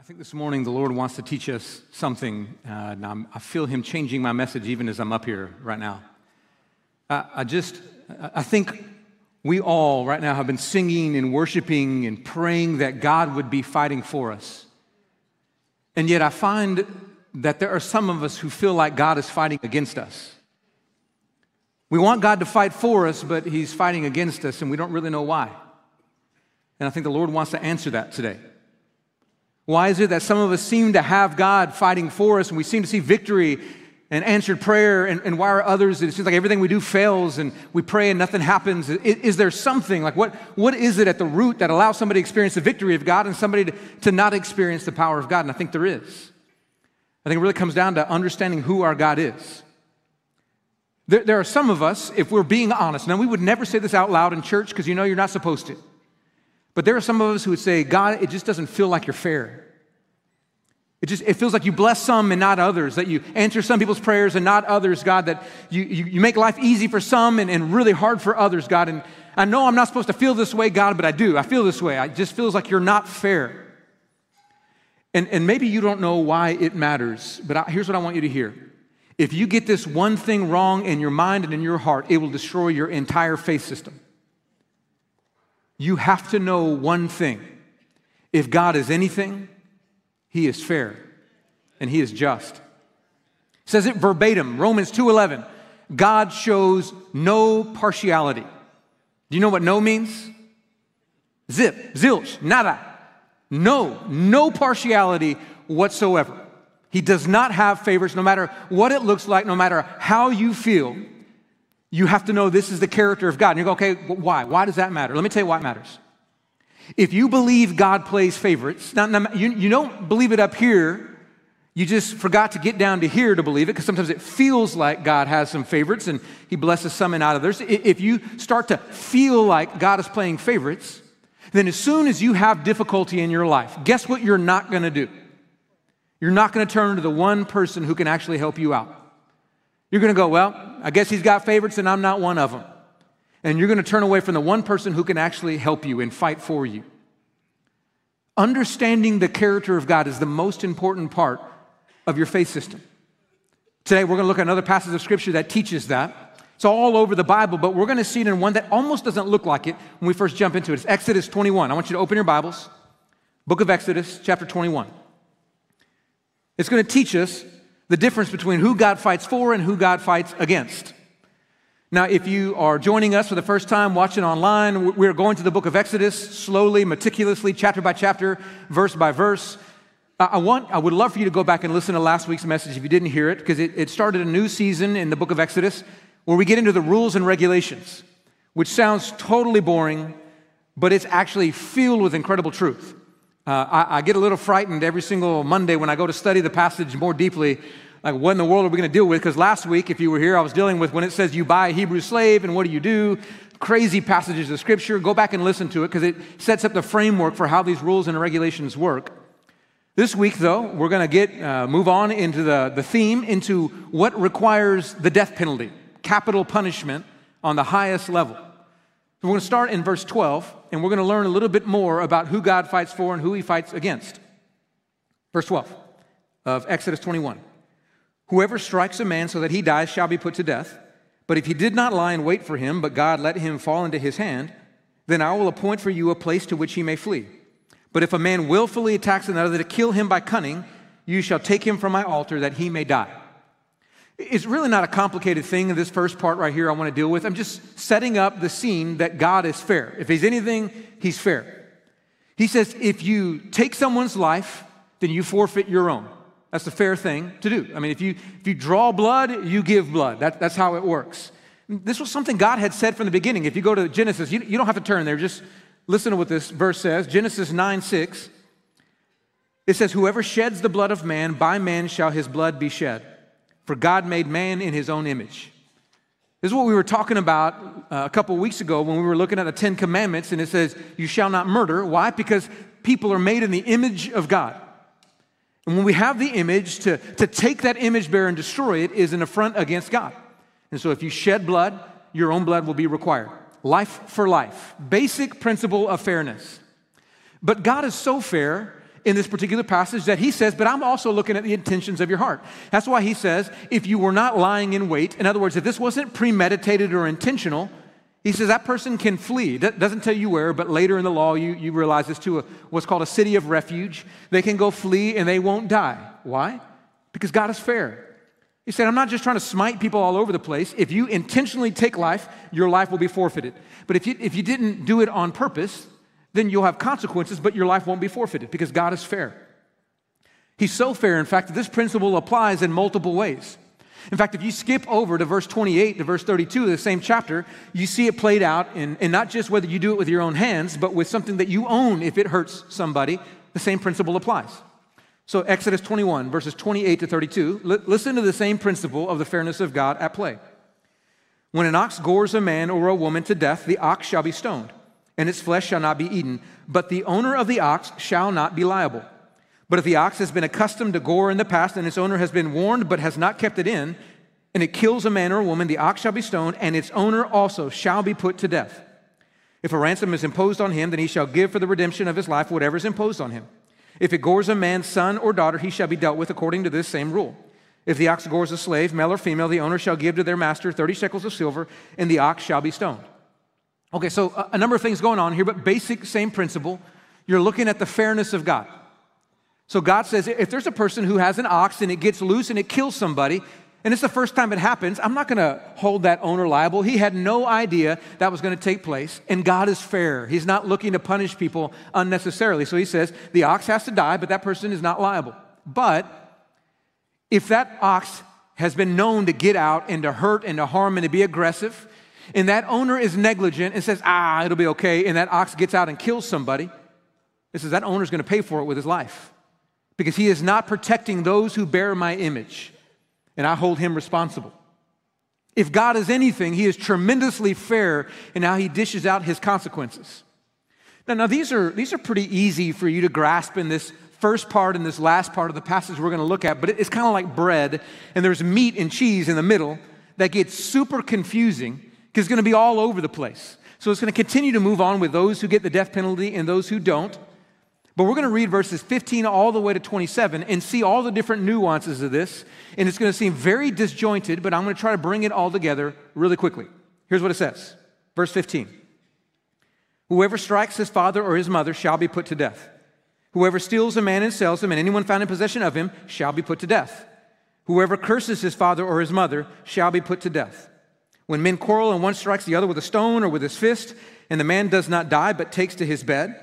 I think this morning the Lord wants to teach us something. Uh, I feel Him changing my message even as I'm up here right now. I, I just, I think we all right now have been singing and worshiping and praying that God would be fighting for us. And yet I find that there are some of us who feel like God is fighting against us. We want God to fight for us, but He's fighting against us, and we don't really know why. And I think the Lord wants to answer that today. Why is it that some of us seem to have God fighting for us and we seem to see victory and answered prayer, and, and why are others, it seems like everything we do fails and we pray and nothing happens? Is, is, there something, like what, what is it at the root that allows somebody to experience the victory of God and somebody to, to not experience the power of God? And I think there is. I think it really comes down to understanding who our God is. There, there are some of us, if we're being honest, now we would never say this out loud in church because you know you're not supposed to. But there are some of us who would say, God, it just doesn't feel like you're fair. It just it feels like you bless some and not others, that you answer some people's prayers and not others, God, that you, you, you make life easy for some and, and really hard for others, God. And I know I'm not supposed to feel this way, God, but I do. I feel this way. It just feels like you're not fair. And, and maybe you don't know why it matters, but I, here's what I want you to hear. If you get this one thing wrong in your mind and in your heart, it will destroy your entire faith system. You have to know one thing. If God is anything, he is fair and he is just. It says it verbatim, Romans 2:11. God shows no partiality. Do you know what no means? Zip, zilch, nada. No, no partiality whatsoever. He does not have favors, no matter what it looks like, no matter how you feel. You have to know this is the character of God. And you go, okay, why? Why does that matter? Let me tell you why it matters. If you believe God plays favorites, now, now you, you don't believe it up here, you just forgot to get down to here to believe it because sometimes it feels like God has some favorites and He blesses some and of others. If you start to feel like God is playing favorites, then as soon as you have difficulty in your life, guess what you're not going to do? You're not going to turn to the one person who can actually help you out. You're going to go, well, I guess he's got favorites and I'm not one of them. And you're going to turn away from the one person who can actually help you and fight for you. Understanding the character of God is the most important part of your faith system. Today, we're going to look at another passage of scripture that teaches that. It's all over the Bible, but we're going to see it in one that almost doesn't look like it when we first jump into it. It's Exodus 21. I want you to open your Bibles, book of Exodus, chapter 21. It's going to teach us the difference between who God fights for and who God fights against. Now, if you are joining us for the first time watching online, we're going to the book of Exodus slowly, meticulously, chapter by chapter, verse by verse. I, want, I would love for you to go back and listen to last week's message if you didn't hear it, because it, it started a new season in the book of Exodus where we get into the rules and regulations, which sounds totally boring, but it's actually filled with incredible truth. Uh, I, I get a little frightened every single Monday when I go to study the passage more deeply like what in the world are we going to deal with? Because last week, if you were here, I was dealing with when it says you buy a Hebrew slave and what do you do? Crazy passages of scripture. Go back and listen to it because it sets up the framework for how these rules and regulations work. This week, though, we're going to get uh, move on into the, the theme into what requires the death penalty, capital punishment on the highest level. We're going to start in verse 12, and we're going to learn a little bit more about who God fights for and who he fights against. Verse 12 of Exodus 21. Whoever strikes a man so that he dies shall be put to death. But if he did not lie in wait for him, but God let him fall into his hand, then I will appoint for you a place to which he may flee. But if a man willfully attacks another to kill him by cunning, you shall take him from my altar that he may die. It's really not a complicated thing in this first part right here I want to deal with. I'm just setting up the scene that God is fair. If he's anything, he's fair. He says, if you take someone's life, then you forfeit your own. That's the fair thing to do. I mean, if you, if you draw blood, you give blood. That, that's how it works. This was something God had said from the beginning. If you go to Genesis, you, you don't have to turn there. Just listen to what this verse says Genesis 9 6. It says, Whoever sheds the blood of man, by man shall his blood be shed. For God made man in his own image. This is what we were talking about uh, a couple weeks ago when we were looking at the Ten Commandments, and it says, You shall not murder. Why? Because people are made in the image of God. And when we have the image, to, to take that image bearer and destroy it is an affront against God. And so if you shed blood, your own blood will be required. Life for life. Basic principle of fairness. But God is so fair, in this particular passage that he says, but I'm also looking at the intentions of your heart. That's why he says, if you were not lying in wait, in other words, if this wasn't premeditated or intentional, he says that person can flee. That doesn't tell you where, but later in the law, you, you realize this to a, uh, what's called a city of refuge. They can go flee and they won't die. Why? Because God is fair. He said, I'm not just trying to smite people all over the place. If you intentionally take life, your life will be forfeited. But if you, if you didn't do it on purpose, then you'll have consequences, but your life won't be forfeited because God is fair. He's so fair, in fact, that this principle applies in multiple ways. In fact, if you skip over to verse 28 to verse 32 of the same chapter, you see it played out in, in not just whether you do it with your own hands, but with something that you own if it hurts somebody, the same principle applies. So, Exodus 21, verses 28 to 32, li- listen to the same principle of the fairness of God at play. When an ox gores a man or a woman to death, the ox shall be stoned, and its flesh shall not be eaten, but the owner of the ox shall not be liable. But if the ox has been accustomed to gore in the past, and its owner has been warned but has not kept it in, and it kills a man or a woman, the ox shall be stoned, and its owner also shall be put to death. If a ransom is imposed on him, then he shall give for the redemption of his life whatever is imposed on him. If it gores a man's son or daughter, he shall be dealt with according to this same rule. If the ox gores a slave, male or female, the owner shall give to their master 30 shekels of silver, and the ox shall be stoned. Okay, so uh, a number of things going on here, but basic same principle. You're looking at the fairness of God. So God says if there's a person who has an ox and it gets loose and it kills somebody, and it's the first time it happens, I'm not going to hold that owner liable. He had no idea that was going to take place, and God is fair. He's not looking to punish people unnecessarily. So he says the ox has to die, but that person is not liable. But if that ox has been known to get out and to hurt and to harm and to be aggressive, and that owner is negligent and says, ah, it'll be okay, and that ox gets out and kills somebody, it says that owner's going to pay for it with his life because he is not protecting those who bear my image, and I hold him responsible. If God is anything, he is tremendously fair in how he dishes out his consequences. Now, now these, are, these are pretty easy for you to grasp in this first part and this last part of the passage we're going to look at, but it's kind of like bread, and there's meat and cheese in the middle that gets super confusing because it's going to be all over the place. So it's going to continue to move on with those who get the death penalty and those who don't. But we're going to read verses 15 all the way to 27 and see all the different nuances of this. And it's going to seem very disjointed, but I'm going to try to bring it all together really quickly. Here's what it says Verse 15 Whoever strikes his father or his mother shall be put to death. Whoever steals a man and sells him, and anyone found in possession of him, shall be put to death. Whoever curses his father or his mother shall be put to death. When men quarrel and one strikes the other with a stone or with his fist, and the man does not die but takes to his bed,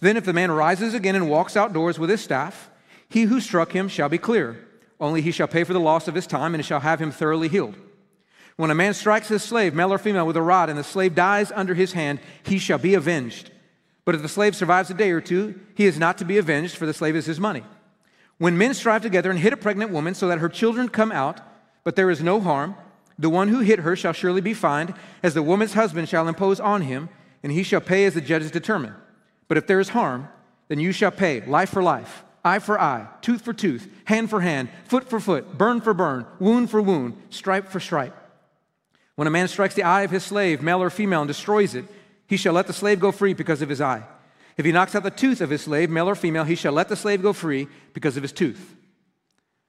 then, if the man rises again and walks outdoors with his staff, he who struck him shall be clear. Only he shall pay for the loss of his time and shall have him thoroughly healed. When a man strikes his slave, male or female, with a rod, and the slave dies under his hand, he shall be avenged. But if the slave survives a day or two, he is not to be avenged, for the slave is his money. When men strive together and hit a pregnant woman so that her children come out, but there is no harm, the one who hit her shall surely be fined, as the woman's husband shall impose on him, and he shall pay as the judges determine. But if there is harm, then you shall pay life for life, eye for eye, tooth for tooth, hand for hand, foot for foot, burn for burn, wound for wound, stripe for stripe. When a man strikes the eye of his slave, male or female, and destroys it, he shall let the slave go free because of his eye. If he knocks out the tooth of his slave, male or female, he shall let the slave go free because of his tooth.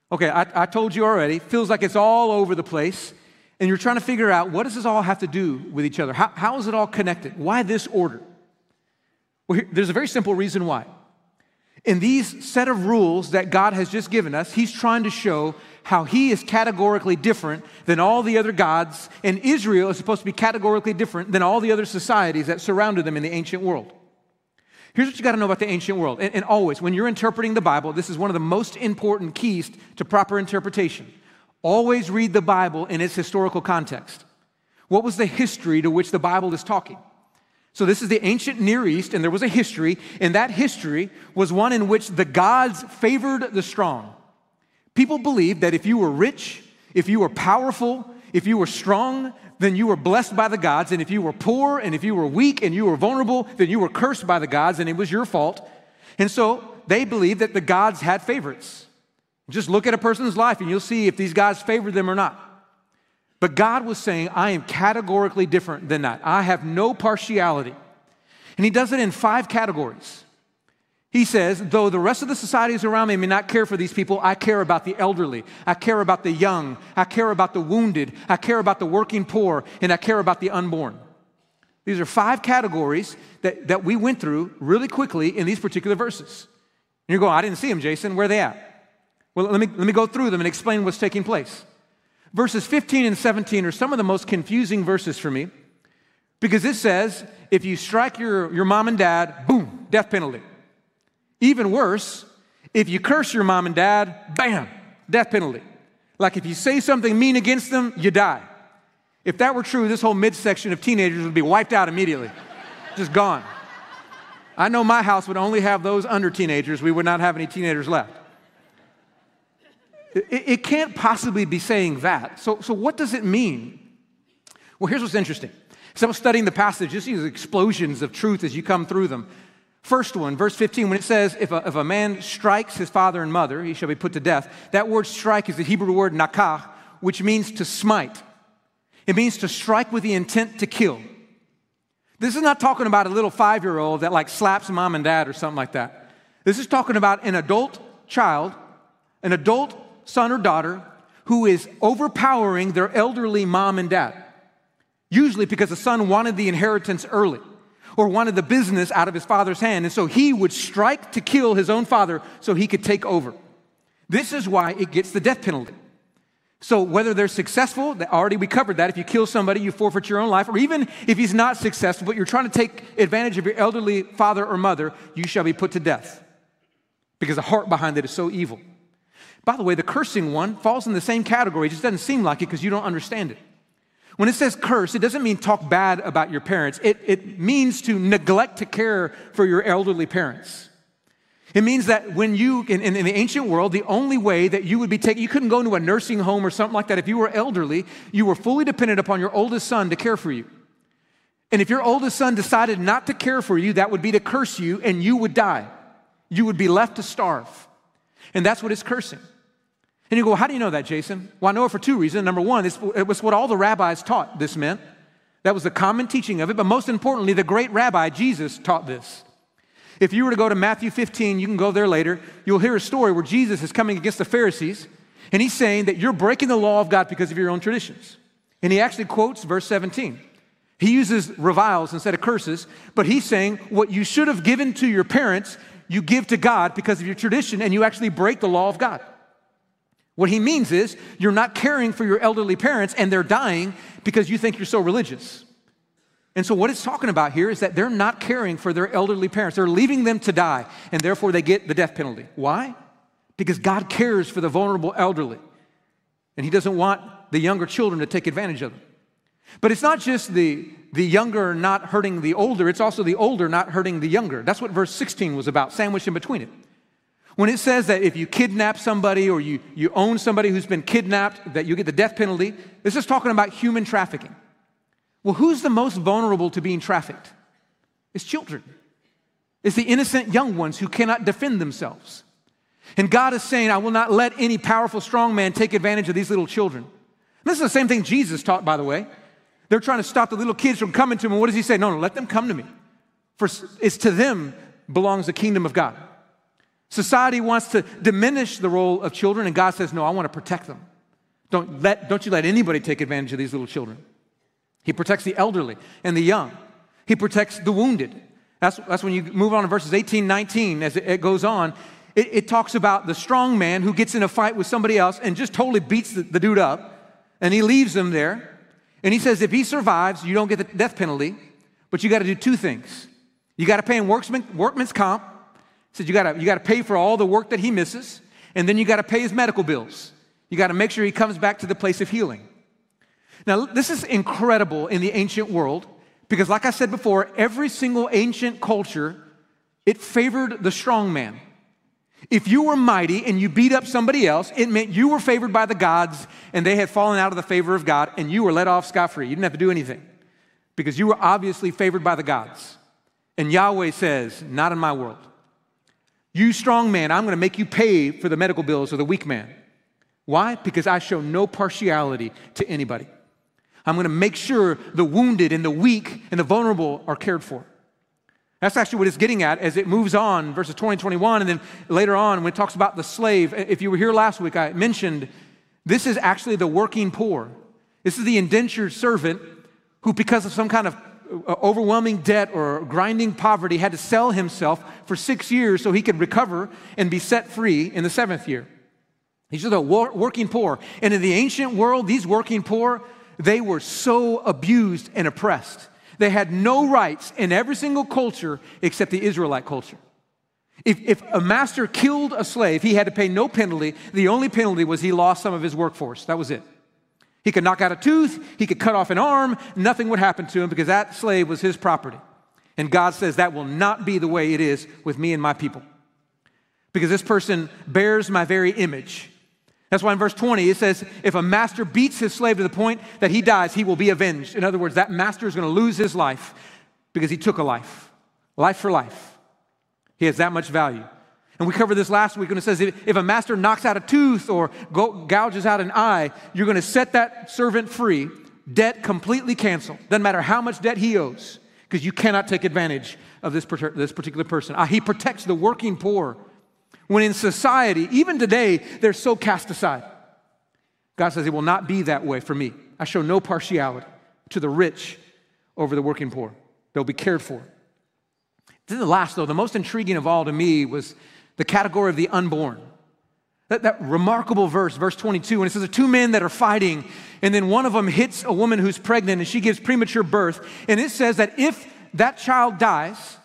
Okay, I, I told you already, feels like it's all over the place, and you're trying to figure out what does this all have to do with each other? How, how is it all connected? Why this order? Well, here, there's a very simple reason why. In these set of rules that God has just given us, He's trying to show how He is categorically different than all the other gods, and Israel is supposed to be categorically different than all the other societies that surrounded them in the ancient world. Here's what you got to know about the ancient world. And, and, always, when you're interpreting the Bible, this is one of the most important keys to proper interpretation. Always read the Bible in its historical context. What was the history to which the Bible is talking? So, this is the ancient Near East, and there was a history, and that history was one in which the gods favored the strong. People believed that if you were rich, if you were powerful, if you were strong, then you were blessed by the gods, and if you were poor, and if you were weak, and you were vulnerable, then you were cursed by the gods, and it was your fault. And so, they believed that the gods had favorites. Just look at a person's life, and you'll see if these guys favored them or not. But God was saying, I am categorically different than that. I have no partiality. And He does it in five categories. He says, though the rest of the societies around me may not care for these people, I care about the elderly. I care about the young. I care about the wounded. I care about the working poor. And I care about the unborn. These are five categories that, that we went through really quickly in these particular verses. And you're going, I didn't see them, Jason. Where are they at? Well, let me, let me go through them and explain what's taking place. Verses 15 and 17 are some of the most confusing verses for me because it says if you strike your, your mom and dad, boom, death penalty. Even worse, if you curse your mom and dad, bam, death penalty. Like if you say something mean against them, you die. If that were true, this whole midsection of teenagers would be wiped out immediately, just gone. I know my house would only have those under teenagers. We would not have any teenagers left. It, it can't possibly be saying that. So, so, what does it mean? Well, here's what's interesting. So, I was studying the passage, just these explosions of truth as you come through them. First one, verse 15, when it says, if a, if a man strikes his father and mother, he shall be put to death. That word strike is the Hebrew word nakah, which means to smite. It means to strike with the intent to kill. This is not talking about a little five year old that like slaps mom and dad or something like that. This is talking about an adult child, an adult son or daughter who is overpowering their elderly mom and dad. Usually because the son wanted the inheritance early or wanted the business out of his father's hand. And so he would strike to kill his own father so he could take over. This is why it gets the death penalty. So whether they're successful, already we covered that. If you kill somebody, you forfeit your own life. Or even if he's not successful, but you're trying to take advantage of your elderly father or mother, you shall be put to death. Because the heart behind it is so evil. By the way, the cursing one falls in the same category. It just doesn't seem like it because you don't understand it. When it says curse, it doesn't mean talk bad about your parents. It, it means to neglect to care for your elderly parents. It means that when you, in, in, the ancient world, the only way that you would be taken, you couldn't go into a nursing home or something like that. If you were elderly, you were fully dependent upon your oldest son to care for you. And if your oldest son decided not to care for you, that would be to curse you and you would die. You would be left to starve. And that's what it's cursing. And you go, how do you know that, Jason? Well, I know it for two reasons. Number one, it was what all the rabbis taught this meant. That was the common teaching of it. But most importantly, the great rabbi, Jesus, taught this. If you were to go to Matthew 15, you can go there later, you'll hear a story where Jesus is coming against the Pharisees, and he's saying that you're breaking the law of God because of your own traditions. And he actually quotes verse 17. He uses reviles instead of curses, but he's saying what you should have given to your parents, you give to God because of your tradition, and you actually break the law of God. What he means is you're not caring for your elderly parents and they're dying because you think you're so religious. And so, what it's talking about here is that they're not caring for their elderly parents. They're leaving them to die, and therefore they get the death penalty. Why? Because God cares for the vulnerable elderly, and He doesn't want the younger children to take advantage of them. But it's not just the, the younger not hurting the older, it's also the older not hurting the younger. That's what verse 16 was about, sandwiched in between it. When it says that if you kidnap somebody or you, you own somebody who's been kidnapped, that you get the death penalty, this is talking about human trafficking. Well, who's the most vulnerable to being trafficked? It's children. It's the innocent young ones who cannot defend themselves. And God is saying, I will not let any powerful, strong man take advantage of these little children. And this is the same thing Jesus taught, by the way. They're trying to stop the little kids from coming to him. And what does he say? No, no, let them come to me. For it's to them belongs the kingdom of God. Society wants to diminish the role of children, and God says, No, I want to protect them. Don't, let, don't you let anybody take advantage of these little children. He protects the elderly and the young. He protects the wounded. That's, that's when you move on to verses 18, 19, as it, it goes on. It, it, talks about the strong man who gets in a fight with somebody else and just totally beats the, the dude up, and he leaves him there. And he says, if he survives, you don't get the death penalty, but you got to do two things. You got to pay him workman, workman's comp. Said you got to you got to pay for all the work that he misses, and then you got to pay his medical bills. You got to make sure he comes back to the place of healing. Now, this is incredible in the ancient world because, like I said before, every single ancient culture, it favored the strong man. If you were mighty and you beat up somebody else, it meant you were favored by the gods and they had fallen out of the favor of God and you were let off scot free. You didn't have to do anything because you were obviously favored by the gods. And Yahweh says, Not in my world. You strong man, I'm going to make you pay for the medical bills of the weak man. Why? Because I show no partiality to anybody. I'm going to make sure the wounded and the weak and the vulnerable are cared for. That's actually what it's getting at as it moves on, verses 20 21. And then later on, when it talks about the slave, if you were here last week, I mentioned this is actually the working poor. This is the indentured servant who, because of some kind of Uh, overwhelming debt or grinding poverty, had to sell himself for six years so he could recover and be set free in the seventh year. These are the working poor. And in the ancient world, these working poor, they were so abused and oppressed. They had no rights in every single culture except the Israelite culture. If, if a master killed a slave, he had to pay no penalty. The only penalty was he lost some of his workforce. That was it. He could knock out a tooth, he could cut off an arm, nothing would happen to him because that slave was his property. And God says that will not be the way it is with me and my people. Because this person bears my very image. That's why in verse 20 it says, if a master beats his slave to the point that he dies, he will be avenged. In other words, that master is going to lose his life because he took a life. Life for life. He has that much value. And we covered this last week when it says if, if a master knocks out a tooth or go, gouges out an eye, you're going to set that servant free, debt completely canceled. Doesn't matter how much debt he owes, because you cannot take advantage of this, this particular person. Uh, he protects the working poor when in society, even today, they're so cast aside. God says, It will not be that way for me. I show no partiality to the rich over the working poor, they'll be cared for. Then the last, though, the most intriguing of all to me was the category of the unborn. That, that, remarkable verse, verse 22, when it says, two men that are fighting, and then one of them hits a woman who's pregnant and she gives premature birth. And it says that if that child dies,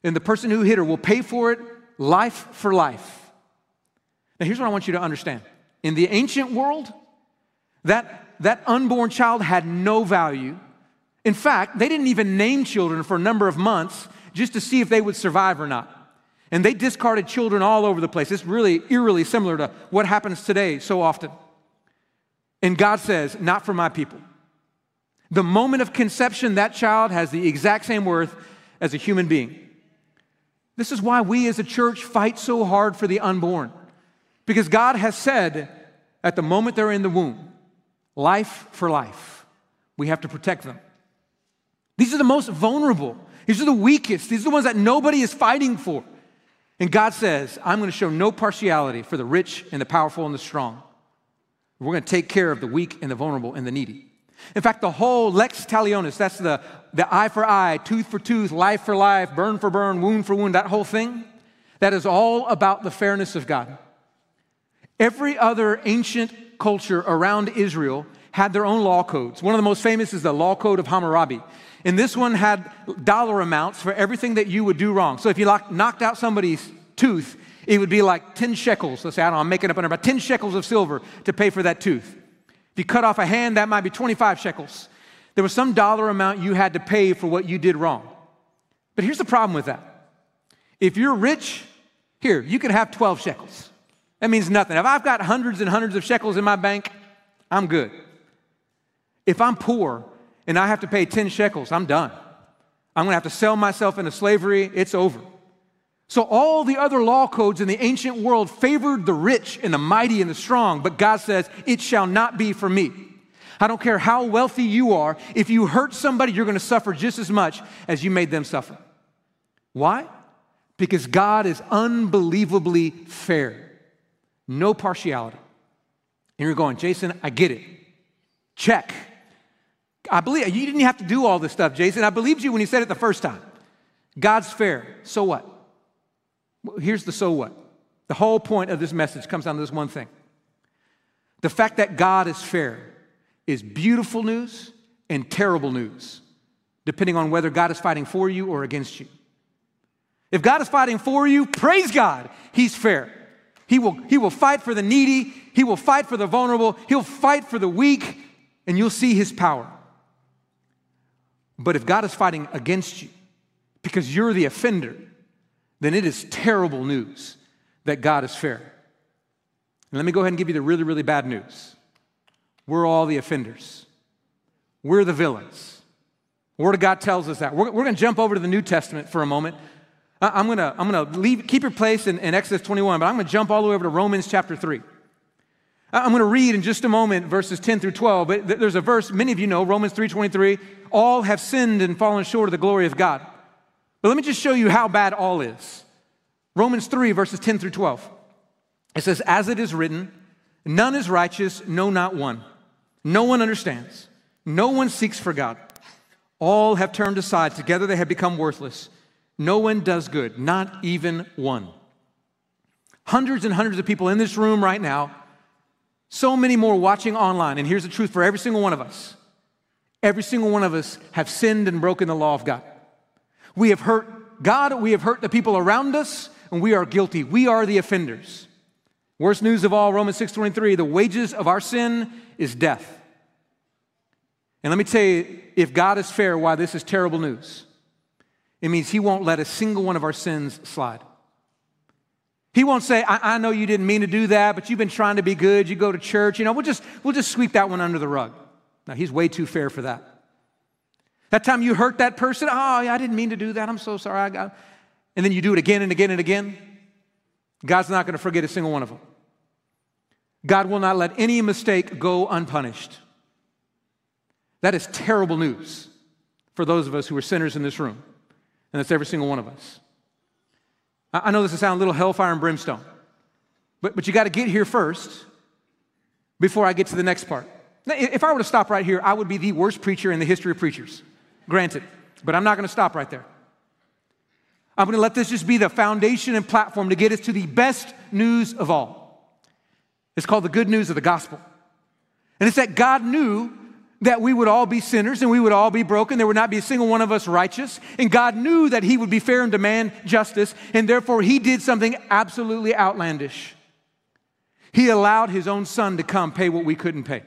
then the person who hit her will pay for it life for life. Now, here's what I want you to understand. In the ancient world, that, that unborn child had no value. In fact, they didn't even name children for a number of months just to see if they would survive or not. And they discarded children all over the place. It's really eerily similar to what happens today so often. And God says, Not for my people. The moment of conception, that child has the exact same worth as a human being. This is why we as a church fight so hard for the unborn. Because God has said at the moment they're in the womb, life for life. We have to protect them. These are the most vulnerable. These are the weakest. These are the ones that nobody is fighting for. And God says, I'm going to show no partiality for the rich and the powerful and the strong. We're going to take care of the weak and the vulnerable and the needy. In fact, the whole lex talionis, that's the, the eye for eye, tooth for tooth, life for life, burn for burn, wound for wound, that whole thing, that is all about the fairness of God. Every other ancient culture around Israel had their own law codes. One of the most famous is the Law Code of Hammurabi. And this one had dollar amounts for everything that you would do wrong. So if you knocked out somebody's tooth, it would be like 10 shekels. Let's say, I don't know, I'm making up a number, 10 shekels of silver to pay for that tooth. If you cut off a hand, that might be 25 shekels. There was some dollar amount you had to pay for what you did wrong. But here's the problem with that. If you're rich, here, you can have 12 shekels. That means nothing. If I've got hundreds and hundreds of shekels in my bank, I'm good. If I'm poor and I have to pay 10 shekels, I'm done. I'm going to have to sell myself into slavery. It's over. So, all the other law codes in the ancient world favored the rich and the mighty and the strong, but God says, It shall not be for me. I don't care how wealthy you are, if you hurt somebody, you're going to suffer just as much as you made them suffer. Why? Because God is unbelievably fair, no partiality. And you're going, Jason, I get it. Check. I believe you didn't have to do all this stuff, Jason. I believed you when you said it the first time. God's fair. So what? Here's the so what. The whole point of this message comes down to this one thing. The fact that God is fair is beautiful news and terrible news, depending on whether God is fighting for you or against you. If God is fighting for you, praise God, He's fair. He will, he will fight for the needy, He will fight for the vulnerable, He'll fight for the weak, and you'll see His power. But if God is fighting against you because you're the offender, then it is terrible news that God is fair. And let me go ahead and give you the really, really bad news. We're all the offenders. We're the villains. Word of God tells us that. We're, we're going to jump over to the New Testament for a moment. I'm going to, I'm to keep your place in, in Exodus 21, but I'm going to jump all the way over to Romans chapter 3. I'm going to read in just a moment verses 10 through 12, but there's a verse many of you know, Romans 3:23, all have sinned and fallen short of the glory of God. But let me just show you how bad all is. Romans 3, verses 10 through 12. It says, As it is written, none is righteous, no, not one. No one understands. No one seeks for God. All have turned aside. Together they have become worthless. No one does good, not even one. Hundreds and hundreds of people in this room right now, so many more watching online. And here's the truth for every single one of us every single one of us have sinned and broken the law of God. We have hurt God, we have hurt the people around us, and we are guilty. We are the offenders. Worst news of all, Romans 6:23, the wages of our sin is death. And let me tell you, if God is fair, why this is terrible news. It means He won't let a single one of our sins slide. He won't say, I, I, know you didn't mean to do that, but you've been trying to be good. You go to church. You know, we'll just, we'll just sweep that one under the rug. Now, he's way too fair for that. That time you hurt that person, oh, yeah, I didn't mean to do that. I'm so sorry. I got... And then you do it again and again and again. God's not going to forget a single one of them. God will not let any mistake go unpunished. That is terrible news for those of us who are sinners in this room. And that's every single one of us. I know this will sound a little hellfire and brimstone, but, but you got to get here first before I get to the next part. Now, if I were to stop right here, I would be the worst preacher in the history of preachers. Granted, but I'm not going to stop right there. I'm going to let this just be the foundation and platform to get us to the best news of all. It's called the good news of the gospel. And it's that God knew that we would all be sinners and we would all be broken. There would not be a single one of us righteous. And God knew that He would be fair and demand justice. And therefore, He did something absolutely outlandish. He allowed His own Son to come pay what we couldn't pay.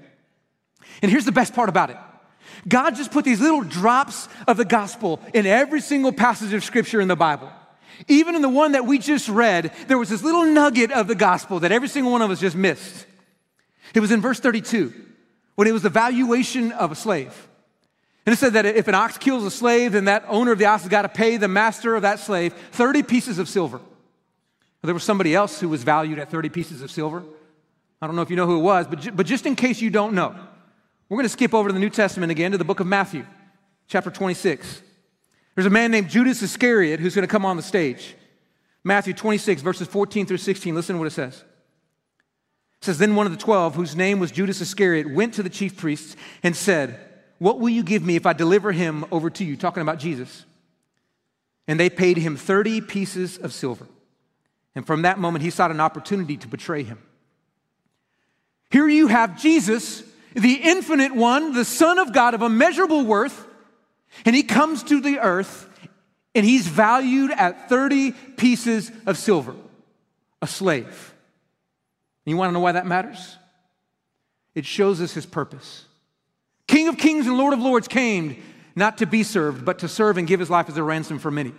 And here's the best part about it God just put these little drops of the gospel in every single passage of Scripture in the Bible. Even in the one that we just read, there was this little nugget of the gospel that every single one of us just missed. It was in verse 32 when it was the valuation of a slave. And it said that if an ox kills a slave, then that owner of the ox has got to pay the master of that slave 30 pieces of silver. There was somebody else who was valued at 30 pieces of silver. I don't know if you know who it was, but, but just in case you don't know, we're going to skip over to the New Testament again to the book of Matthew, chapter 26. There's a man named Judas Iscariot who's going to come on the stage. Matthew 26, verses 14 through 16. Listen to what it says. Says, Then one of the twelve, whose name was Judas Iscariot, went to the chief priests and said, What will you give me if I deliver him over to you? Talking about Jesus. And they paid him 30 pieces of silver. And from that moment, he sought an opportunity to betray him. Here you have Jesus, the infinite one, the Son of God of immeasurable worth, and he comes to the earth and he's valued at 30 pieces of silver, a slave. You want to know why that matters? It shows us his purpose. King of kings and Lord of lords came not to be served, but to serve and give his life as a ransom for many.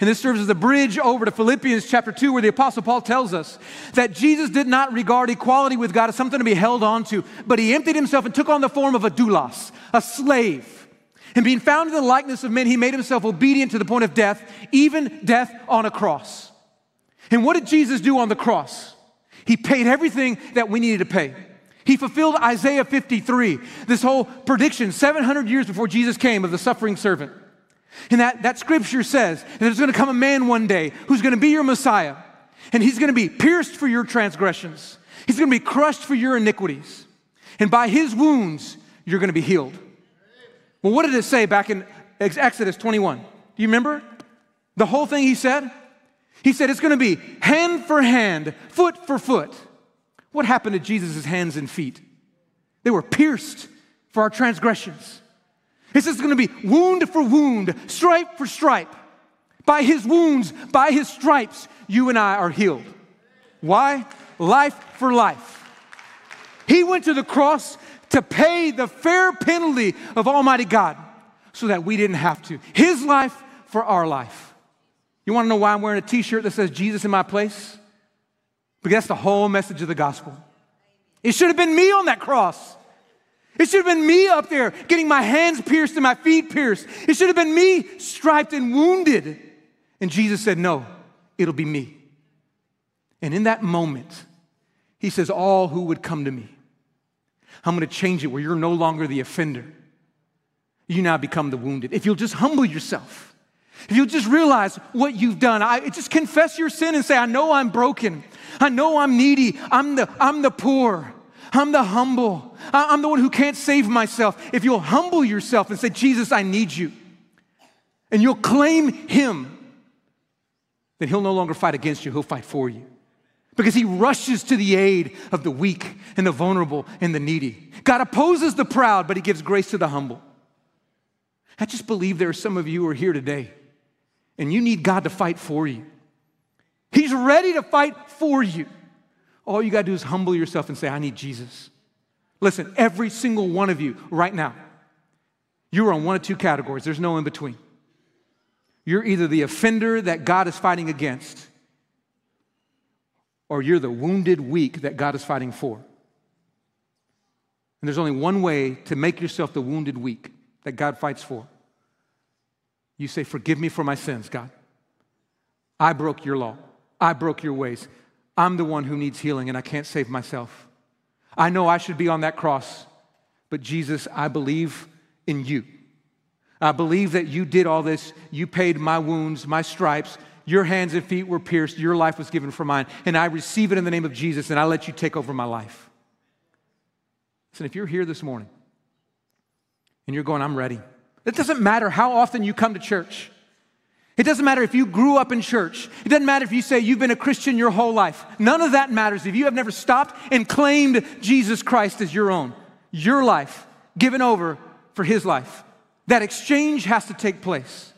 And this serves as a bridge over to Philippians chapter 2, where the Apostle Paul tells us that Jesus did not regard equality with God as something to be held on to, but he emptied himself and took on the form of a doulos, a slave. And being found in the likeness of men, he made himself obedient to the point of death, even death on a cross. And what did Jesus do on the cross? He paid everything that we needed to pay. He fulfilled Isaiah 53, this whole prediction 700 years before Jesus came of the suffering servant. And that, that scripture says that there's going to come a man one day who's going to be your Messiah, and he's going to be pierced for your transgressions, he's going to be crushed for your iniquities, and by his wounds, you're going to be healed. Well, what did it say back in Exodus 21? Do you remember the whole thing he said? He said it's going to be hand for hand, foot for foot. What happened to Jesus' hands and feet? They were pierced for our transgressions. He says it's going to be wound for wound, stripe for stripe. By his wounds, by his stripes, you and I are healed. Why? Life for life. He went to the cross to pay the fair penalty of Almighty God so that we didn't have to. His life for our life. You want to know why I'm wearing a t shirt that says Jesus in my place? Because that's the whole message of the gospel. It should have been me on that cross. It should have been me up there getting my hands pierced and my feet pierced. It should have been me striped and wounded. And Jesus said, No, it'll be me. And in that moment, he says, All who would come to me, I'm going to change it where you're no longer the offender. You now become the wounded. If you'll just humble yourself If you'll just realize what you've done, I, just confess your sin and say, I know I'm broken. I know I'm needy. I'm the, I'm the poor. I'm the humble. I, I'm the one who can't save myself. If you'll humble yourself and say, Jesus, I need you, and you'll claim him, then he'll no longer fight against you, he'll fight for you. Because he rushes to the aid of the weak and the vulnerable and the needy. God opposes the proud, but he gives grace to the humble. I just believe there are some of you who are here today and you need God to fight for you. He's ready to fight for you. All you got to do is humble yourself and say, I need Jesus. Listen, every single one of you right now, you're on one of two categories. There's no in between. You're either the offender that God is fighting against, or you're the wounded weak that God is fighting for. And there's only one way to make yourself the wounded weak that God fights for. You say, Forgive me for my sins, God. I broke your law. I broke your ways. I'm the one who needs healing and I can't save myself. I know I should be on that cross, but Jesus, I believe in you. I believe that you did all this. You paid my wounds, my stripes. Your hands and feet were pierced. Your life was given for mine. And I receive it in the name of Jesus and I let you take over my life. Listen, if you're here this morning and you're going, I'm ready. It doesn't matter how often you come to church. It doesn't matter if you grew up in church. It doesn't matter if you say you've been a Christian your whole life. None of that matters if you have never stopped and claimed Jesus Christ as your own, your life given over for his life. That exchange has to take place.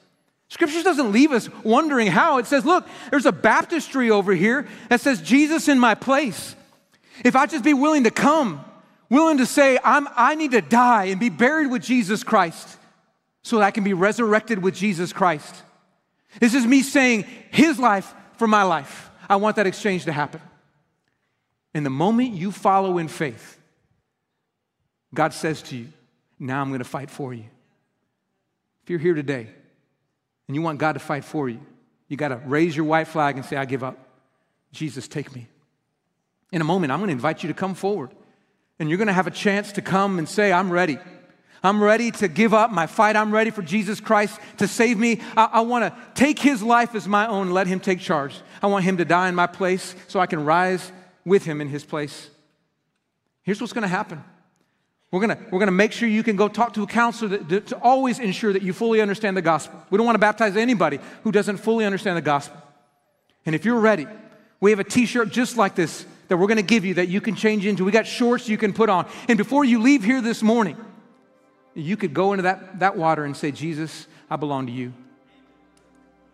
Scripture doesn't leave us wondering how. It says, look, there's a baptistry over here that says, Jesus in my place. If I just be willing to come, willing to say, I'm, I need to die and be buried with Jesus Christ so that I can be resurrected with Jesus Christ. This is me saying his life for my life. I want that exchange to happen. And the moment you follow in faith, God says to you, Now I'm going to fight for you. If you're here today and you want God to fight for you, you got to raise your white flag and say, I give up. Jesus, take me. In a moment, I'm going to invite you to come forward. And you're going to have a chance to come and say, I'm ready. I'm ready to give up my fight. I'm ready for Jesus Christ to save me. I, I want to take his life as my own let him take charge. I want him to die in my place so I can rise with him in his place. Here's what's going to happen we're going we're gonna make sure you can go talk to a counselor that, to, to always ensure that you fully understand the gospel. We don't want to baptize anybody who doesn't fully understand the gospel. And if you're ready, we have a t shirt just like this that we're going to give you that you can change into. We got shorts you can put on. And before you leave here this morning, you could go into that, that water and say, Jesus, I belong to you.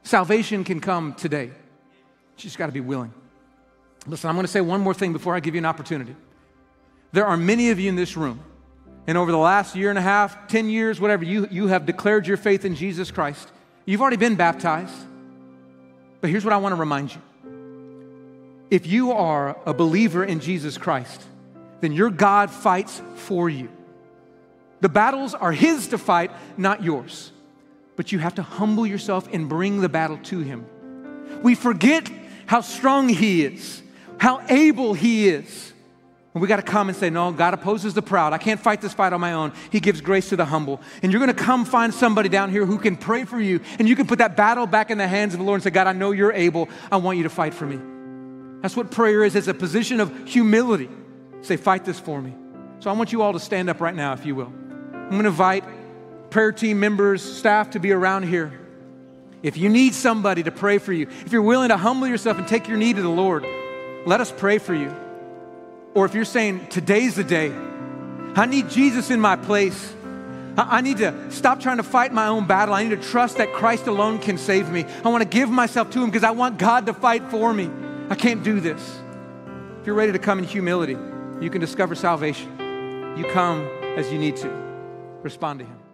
Salvation can come today. You just got to be willing. Listen, I'm going to say one more thing before I give you an opportunity. There are many of you in this room and over the last year and a half, 10 years, whatever, you, you have declared your faith in Jesus Christ. You've already been baptized. But here's what I want to remind you if you are a believer in Jesus Christ, then your God fights for you. The battles are His to fight, not yours. But you have to humble yourself and bring the battle to Him. We forget how strong He is, how able He is. And we got to come and say, No, God opposes the proud. I can't fight this fight on my own. He gives grace to the humble. And you're going to come find somebody down here who can pray for you. And you can put that battle back in the hands of the Lord and say, God, I know you're able. I want you to fight for me. That's what prayer is. It's a position of humility. Say, Fight this for me. So I want you all to stand up right now, if you will. I'm going to invite prayer team members, staff to be around here. If you need somebody to pray for you, if you're willing to humble yourself and take your need to the Lord, let us pray for you. Or if you're saying, today's the day, I need Jesus in my place. I need to stop trying to fight my own battle. I need to trust that Christ alone can save me. I want to give myself to Him because I want God to fight for me. I can't do this. If you're ready to come in humility, you can discover salvation. You come as you need to. Respond to Him.